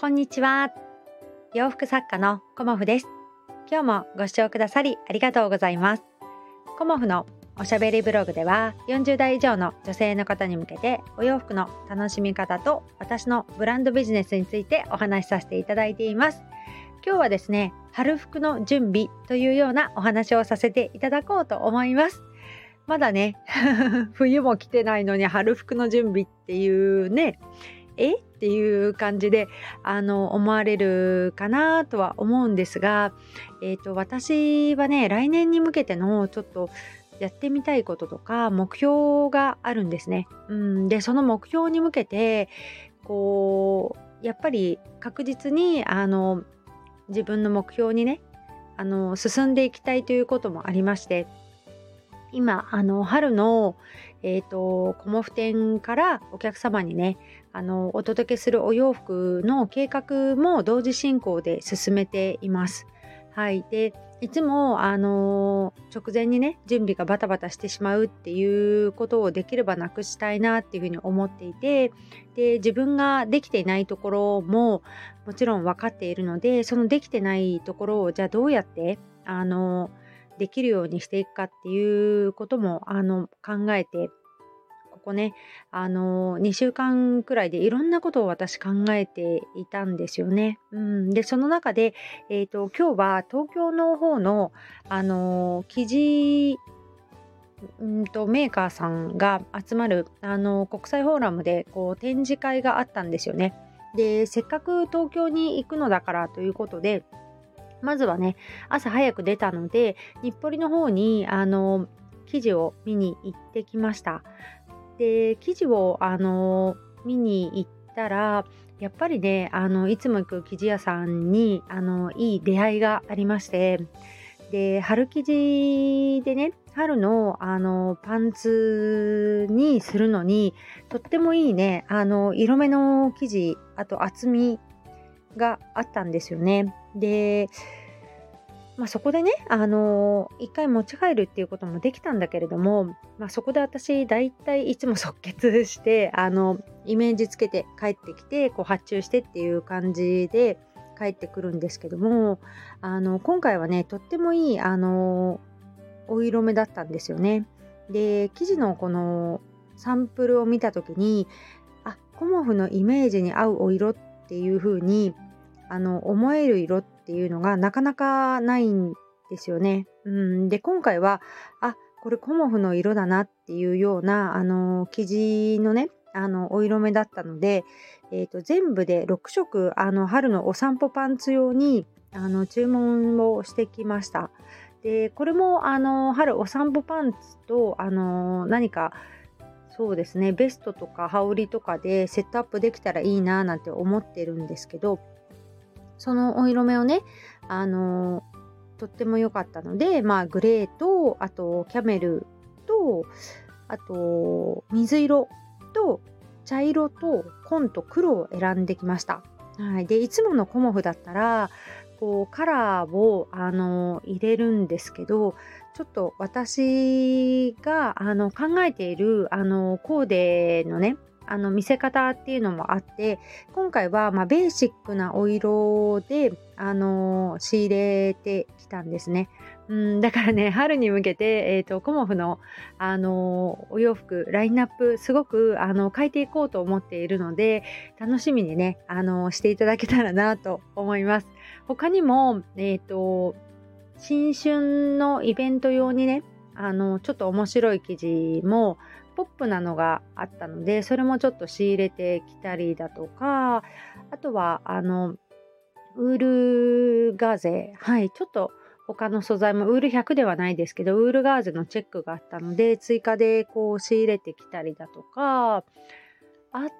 こんにちは。洋服作家のコモフです。今日もご視聴くださりありがとうございます。コモフのおしゃべりブログでは40代以上の女性の方に向けてお洋服の楽しみ方と私のブランドビジネスについてお話しさせていただいています。今日はですね、春服の準備というようなお話をさせていただこうと思います。まだね、冬も来てないのに春服の準備っていうね、え？っっていう感じであの思われるかなとは思うんですが、えーと、私はね来年に向けてのちょっとやってみたいこととか目標があるんですね。うん、でその目標に向けてこうやっぱり確実にあの自分の目標にねあの進んでいきたいということもありまして今あの春の、えーと、コモフ展からお客様にねあのお届けするお洋服の計画も同時進行で進めています。はい、でいつもあの直前にね準備がバタバタしてしまうっていうことをできればなくしたいなっていうふうに思っていてで自分ができていないところももちろん分かっているのでそのできてないところをじゃあどうやってあのできるようにしていくかっていうこともあの考えてここねあの2週間くらいでいろんなことを私考えていたんですよね。うん、でその中で、えーと、今日は東京の方のあの生地うんとメーカーさんが集まるあの国際フォーラムでこう展示会があったんですよね。でせっかく東京に行くのだからということでまずはね朝早く出たので日暮里の方にあの記事を見に行ってきました。で記事をあの見に行ったらやっぱりねあのいつも行く生地屋さんにあのいい出会いがありましてで春生地でね春のあのパンツにするのにとってもいいねあの色目の生地あと厚みがあったんですよね。で、まあ、そこでね、あのー、一回持ち帰るっていうこともできたんだけれども、まあ、そこで私大体いつも即決してあのイメージつけて帰ってきてこう発注してっていう感じで帰ってくるんですけどもあの今回はねとってもいいあのお色目だったんですよね。で生地のこのサンプルを見た時にあコモフのイメージに合うお色ってていう風にあの思える色っていうのがなかなかないんですよね。うん、で今回はあこれコモフの色だなっていうようなあの生地のねあのお色目だったので、えーと、全部で6色あの春のお散歩パンツ用にあの注文をしてきました。でこれもあの春お散歩パンツとあの何かそうですねベストとか羽織とかでセットアップできたらいいななんて思ってるんですけどそのお色目をね、あのとっても良かったので、まあ、グレーと、あと、キャメルと、あと、水色と、茶色と、紺と黒を選んできました。はい。で、いつものコモフだったら、こう、カラーを、あの入れるんですけど、ちょっと私が、あの、考えている、あの、コーデのね、あの見せ方っていうのもあって今回はまベーシックなお色であの仕入れてきたんですね。うん、だからね 春に向けて、えーと、コモフの、あのお洋服ラインナップすごくあの変えていこうと思っているので楽しみにね、あのしていただけたらなと思います。他にも、えーと新春のイベント用にねあのちょっと面白い記事もポップなのがあったのでそれもちょっと仕入れてきたりだとかあとはあのウールガーゼはいちょっと他の素材もウール100ではないですけどウールガーゼのチェックがあったので追加でこう仕入れてきたりだとかあ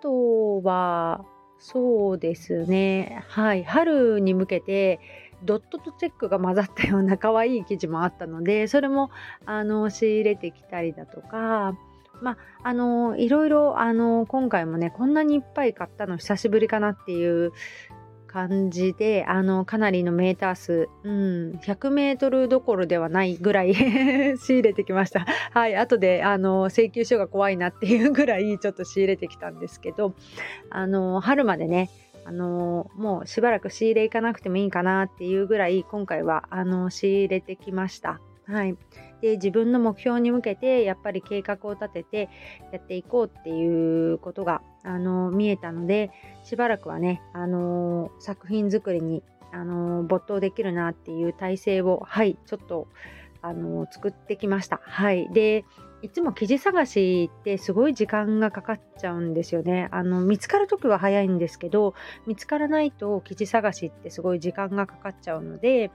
とはそうですねはい春に向けてドットとチェックが混ざったような可愛い生地もあったので それもあの仕入れてきたりだとかまあ、あのいろいろ、あの今回もね、こんなにいっぱい買ったの久しぶりかなっていう感じで、あの、かなりのメーター数、うん、100メートルどころではないぐらい 仕入れてきました。はい、後で、あの、請求書が怖いなっていうぐらいちょっと仕入れてきたんですけど、あの、春までね、あのもうしばらく仕入れ行かなくてもいいかなっていうぐらい今回はあの仕入れてきました。はい、で自分の目標に向けてやっぱり計画を立ててやっていこうっていうことがあの見えたのでしばらくはね、あの作品作りに、あの没頭できるなっていう体制をはいちょっと、あの作ってきました。はい、でいつも記事探しってすごい時間がかかっちゃうんですよね。あの見つかる時は早いんですけど見つからないと記事探しってすごい時間がかかっちゃうので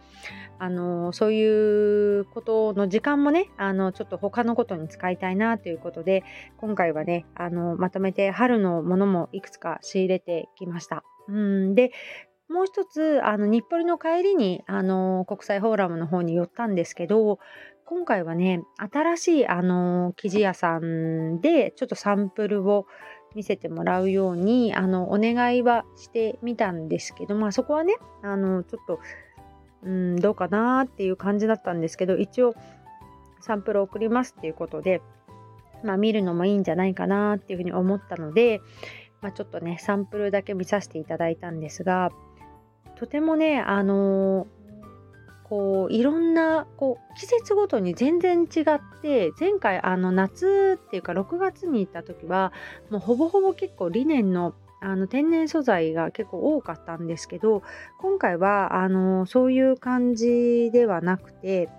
あのそういうことの時間もねあのちょっと他のことに使いたいなということで今回はねあのまとめて春のものもいくつか仕入れてきました。うんでもう一つ、あの、日暮里の帰りに、あの、国際フォーラムの方に寄ったんですけど、今回はね、新しい、あの生地屋さんで、ちょっとサンプルを見せてもらうように、あの、お願いはしてみたんですけど、まあそこはね、あの、ちょっと、うん、どうかなっていう感じだったんですけど、一応、サンプル送りますっていうことで、まあ見るのもいいんじゃないかなっていうふうに思ったので、まあちょっとね、サンプルだけ見させていただいたんですが、とてもね、あのこういろんなこう季節ごとに全然違って前回あの夏っていうか6月に行った時はもうほぼほぼ結構リネンのあの天然素材が結構多かったんですけど今回はあのそういう感じではなくて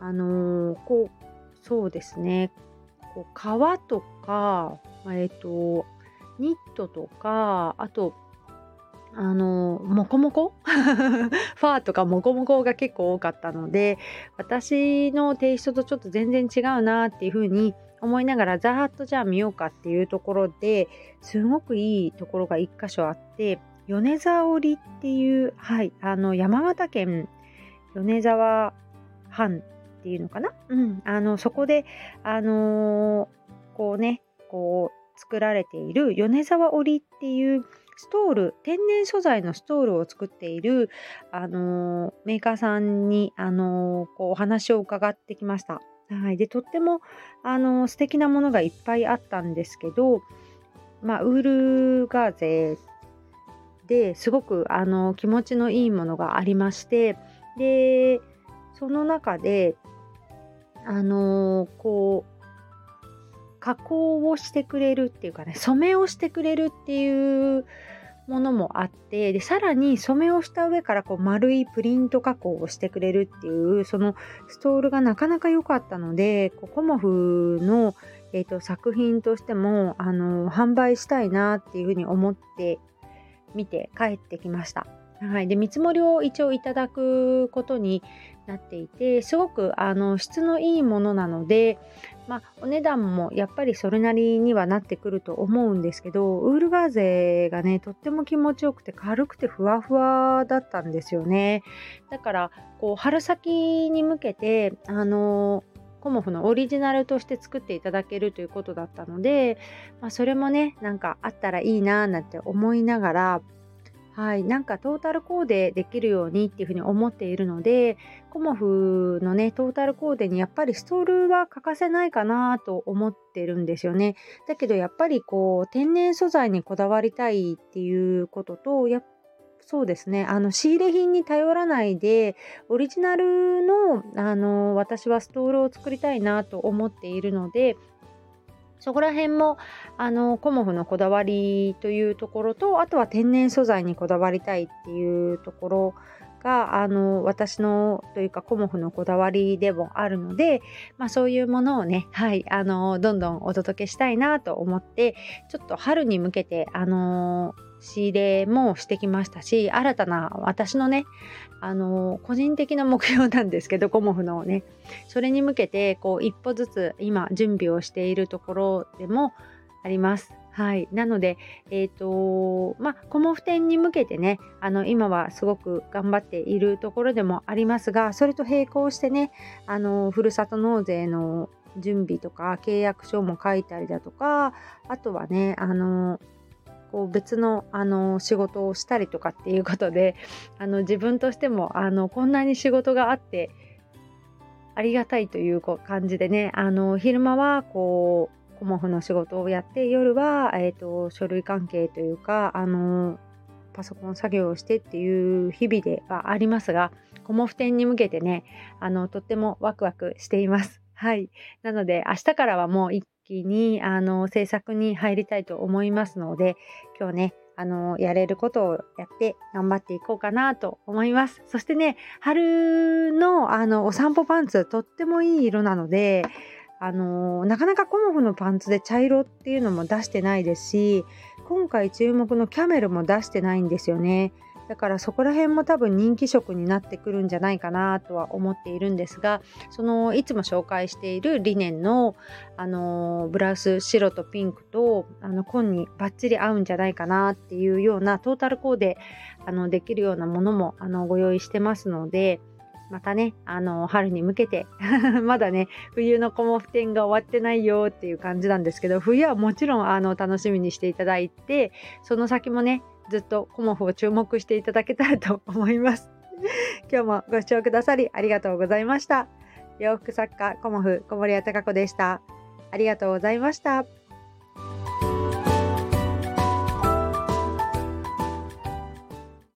あのこうそうですね。こう革とかえっ、とニットとかあとあのモコモコ？ファーとかモコモコが結構多かったので私のテイストとちょっと全然違うなっていう風に思いながらざーっとじゃあ見ようかっていうところですごくいいところが1箇所あって米沢織っていうはいあの山形県米沢藩っていうのかな、うん、あのそこであのー、こうねこう作られている米沢織っていうストール天然素材のストールを作っている、あのー、メーカーさんに、あのー、こうお話を伺ってきました。はい、でとっても、あのー、素敵なものがいっぱいあったんですけど、まあ、ウールガーゼですごく、あの気持ちのいいものがありましてでその中であのこう加工をしてくれるっていうかね染めをしてくれるっていうものもあってでさらに染めをした上からこう丸いプリント加工をしてくれるっていうそのストールがなかなか良かったのでこうコモフの、えーと、作品としてもあの販売したいなっていうふうに思って見て帰ってきました。はい、で見積もりを一応いただくことになっていてすごくあの質のいいものなのでまあ、お値段もやっぱりそれなりにはなってくると思うんですけどウールガーゼがねとっても気持ちよくて軽くてふわふわだったんですよね。だからこう春先に向けてあのコモフのオリジナルとして作っていただけるということだったので、まあ、それもねなんかあったらいいななんて思いながらはい、なんかトータルコーデできるようにっていうふうに思っているのでコモフのねトータルコーデにやっぱりストールは欠かせないかなと思ってるんですよね。だけどやっぱりこう天然素材にこだわりたいっていうこととやそうですねあの仕入れ品に頼らないでオリジナルのあの私はストールを作りたいなと思っているのでそこら辺もあのコモフのこだわりというところとあとは天然素材にこだわりたいっていうところがあの私のというかコモフのこだわりでもあるので、まあ、そういうものをね、はい、あのどんどんお届けしたいなと思ってちょっと春に向けてあの仕入れもしてきましたし新たな私のねあの個人的な目標なんですけどコモフのねそれに向けてこう一歩ずつ今準備をしているところでもあります。はい、なので、えーとまあ、コモフ展に向けてねあの今はすごく頑張っているところでもありますがそれと並行してねあのふるさと納税の準備とか契約書も書いたりだとかあとはねあのこう別のあの仕事をしたりとかっていうことで あの自分としてもあのこんなに仕事があってありがたいという感じでねあの昼間はこうコモフの仕事をやって夜は、えーと、書類関係というかあのパソコン作業をしてっていう日々ではありますがコモフ展に向けてねあのとってもワクワクしています。はい。なので明日からはもう一気にあの制作に入りたいと思いますので今日ねあのやれることをやって頑張っていこうかなと思います。そしてね春のあのお散歩パンツとってもいい色なのであのなかなかコモフのパンツで茶色っていうのも出してないですし今回注目のキャメルも出してないんですよね。だからそこら辺も多分人気色になってくるんじゃないかなとは思っているんですがそのいつも紹介しているリネンの、あのブラウス白とピンクとあの紺にバッチリ合うんじゃないかなっていうようなトータルコーデあのできるようなものもあのご用意してますので。またね、あの、春に向けて まだね、冬のコモフ展が終わってないよっていう感じなんですけど、冬はもちろん、あの、楽しみにしていただいて、その先もね、ずっとコモフを注目していただけたらと思います。今日もご視聴くださりありがとうございました。洋服作家コモフ小森屋隆子でした。ありがとうございました。